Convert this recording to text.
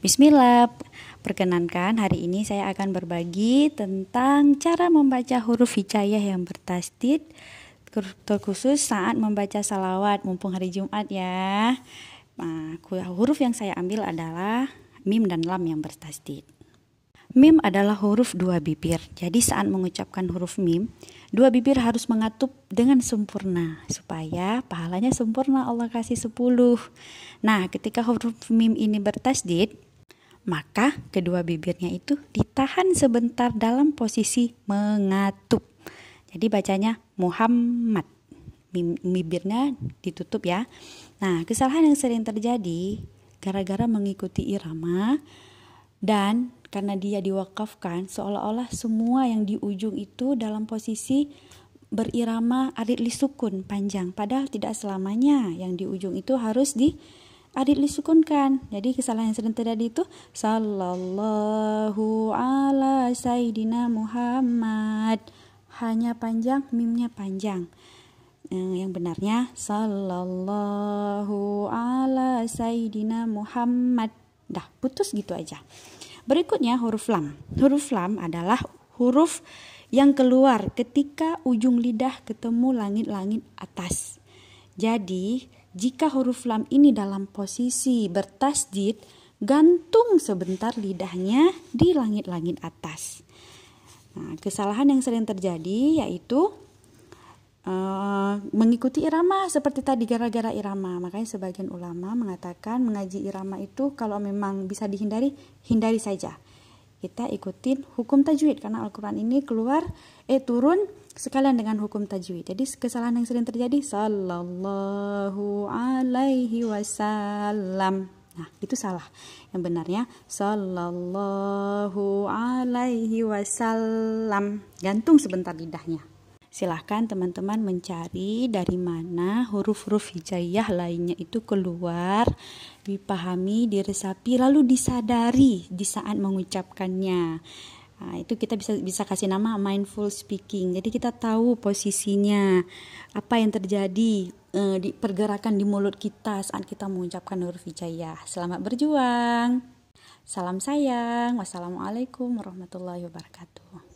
Bismillah, perkenankan hari ini saya akan berbagi tentang cara membaca huruf hijayah yang bertasdid terkhusus saat membaca salawat mumpung hari Jumat ya. Nah, huruf yang saya ambil adalah mim dan lam yang bertasdid. Mim adalah huruf dua bibir. Jadi saat mengucapkan huruf mim, dua bibir harus mengatup dengan sempurna supaya pahalanya sempurna Allah kasih sepuluh. Nah, ketika huruf mim ini bertasdid, maka kedua bibirnya itu ditahan sebentar dalam posisi mengatup. Jadi bacanya Muhammad. Bibirnya ditutup ya. Nah, kesalahan yang sering terjadi gara-gara mengikuti irama dan karena dia diwakafkan seolah-olah semua yang di ujung itu dalam posisi berirama arit lisukun panjang padahal tidak selamanya yang di ujung itu harus di arit lisukunkan jadi kesalahan yang sering terjadi itu sallallahu ala sayyidina Muhammad. Hanya panjang mimnya panjang. Yang benarnya sallallahu ala sayyidina Muhammad. Dah putus gitu aja. Berikutnya huruf lam. Huruf lam adalah huruf yang keluar ketika ujung lidah ketemu langit-langit atas. Jadi, jika huruf lam ini dalam posisi bertasdid, gantung sebentar lidahnya di langit-langit atas. Nah, kesalahan yang sering terjadi yaitu Uh, mengikuti irama seperti tadi gara-gara irama makanya sebagian ulama mengatakan mengaji irama itu kalau memang bisa dihindari hindari saja kita ikutin hukum tajwid karena Al-Quran ini keluar eh turun sekalian dengan hukum tajwid. Jadi kesalahan yang sering terjadi sallallahu alaihi wasallam. Nah itu salah. Yang benarnya sallallahu alaihi wasallam. Gantung sebentar lidahnya. Silahkan teman-teman mencari dari mana huruf-huruf hijaiyah lainnya itu keluar, dipahami, diresapi, lalu disadari di saat mengucapkannya. Nah, itu kita bisa bisa kasih nama mindful speaking. Jadi kita tahu posisinya, apa yang terjadi eh, di pergerakan di mulut kita saat kita mengucapkan huruf hijaiyah. Selamat berjuang. Salam sayang. Wassalamualaikum warahmatullahi wabarakatuh.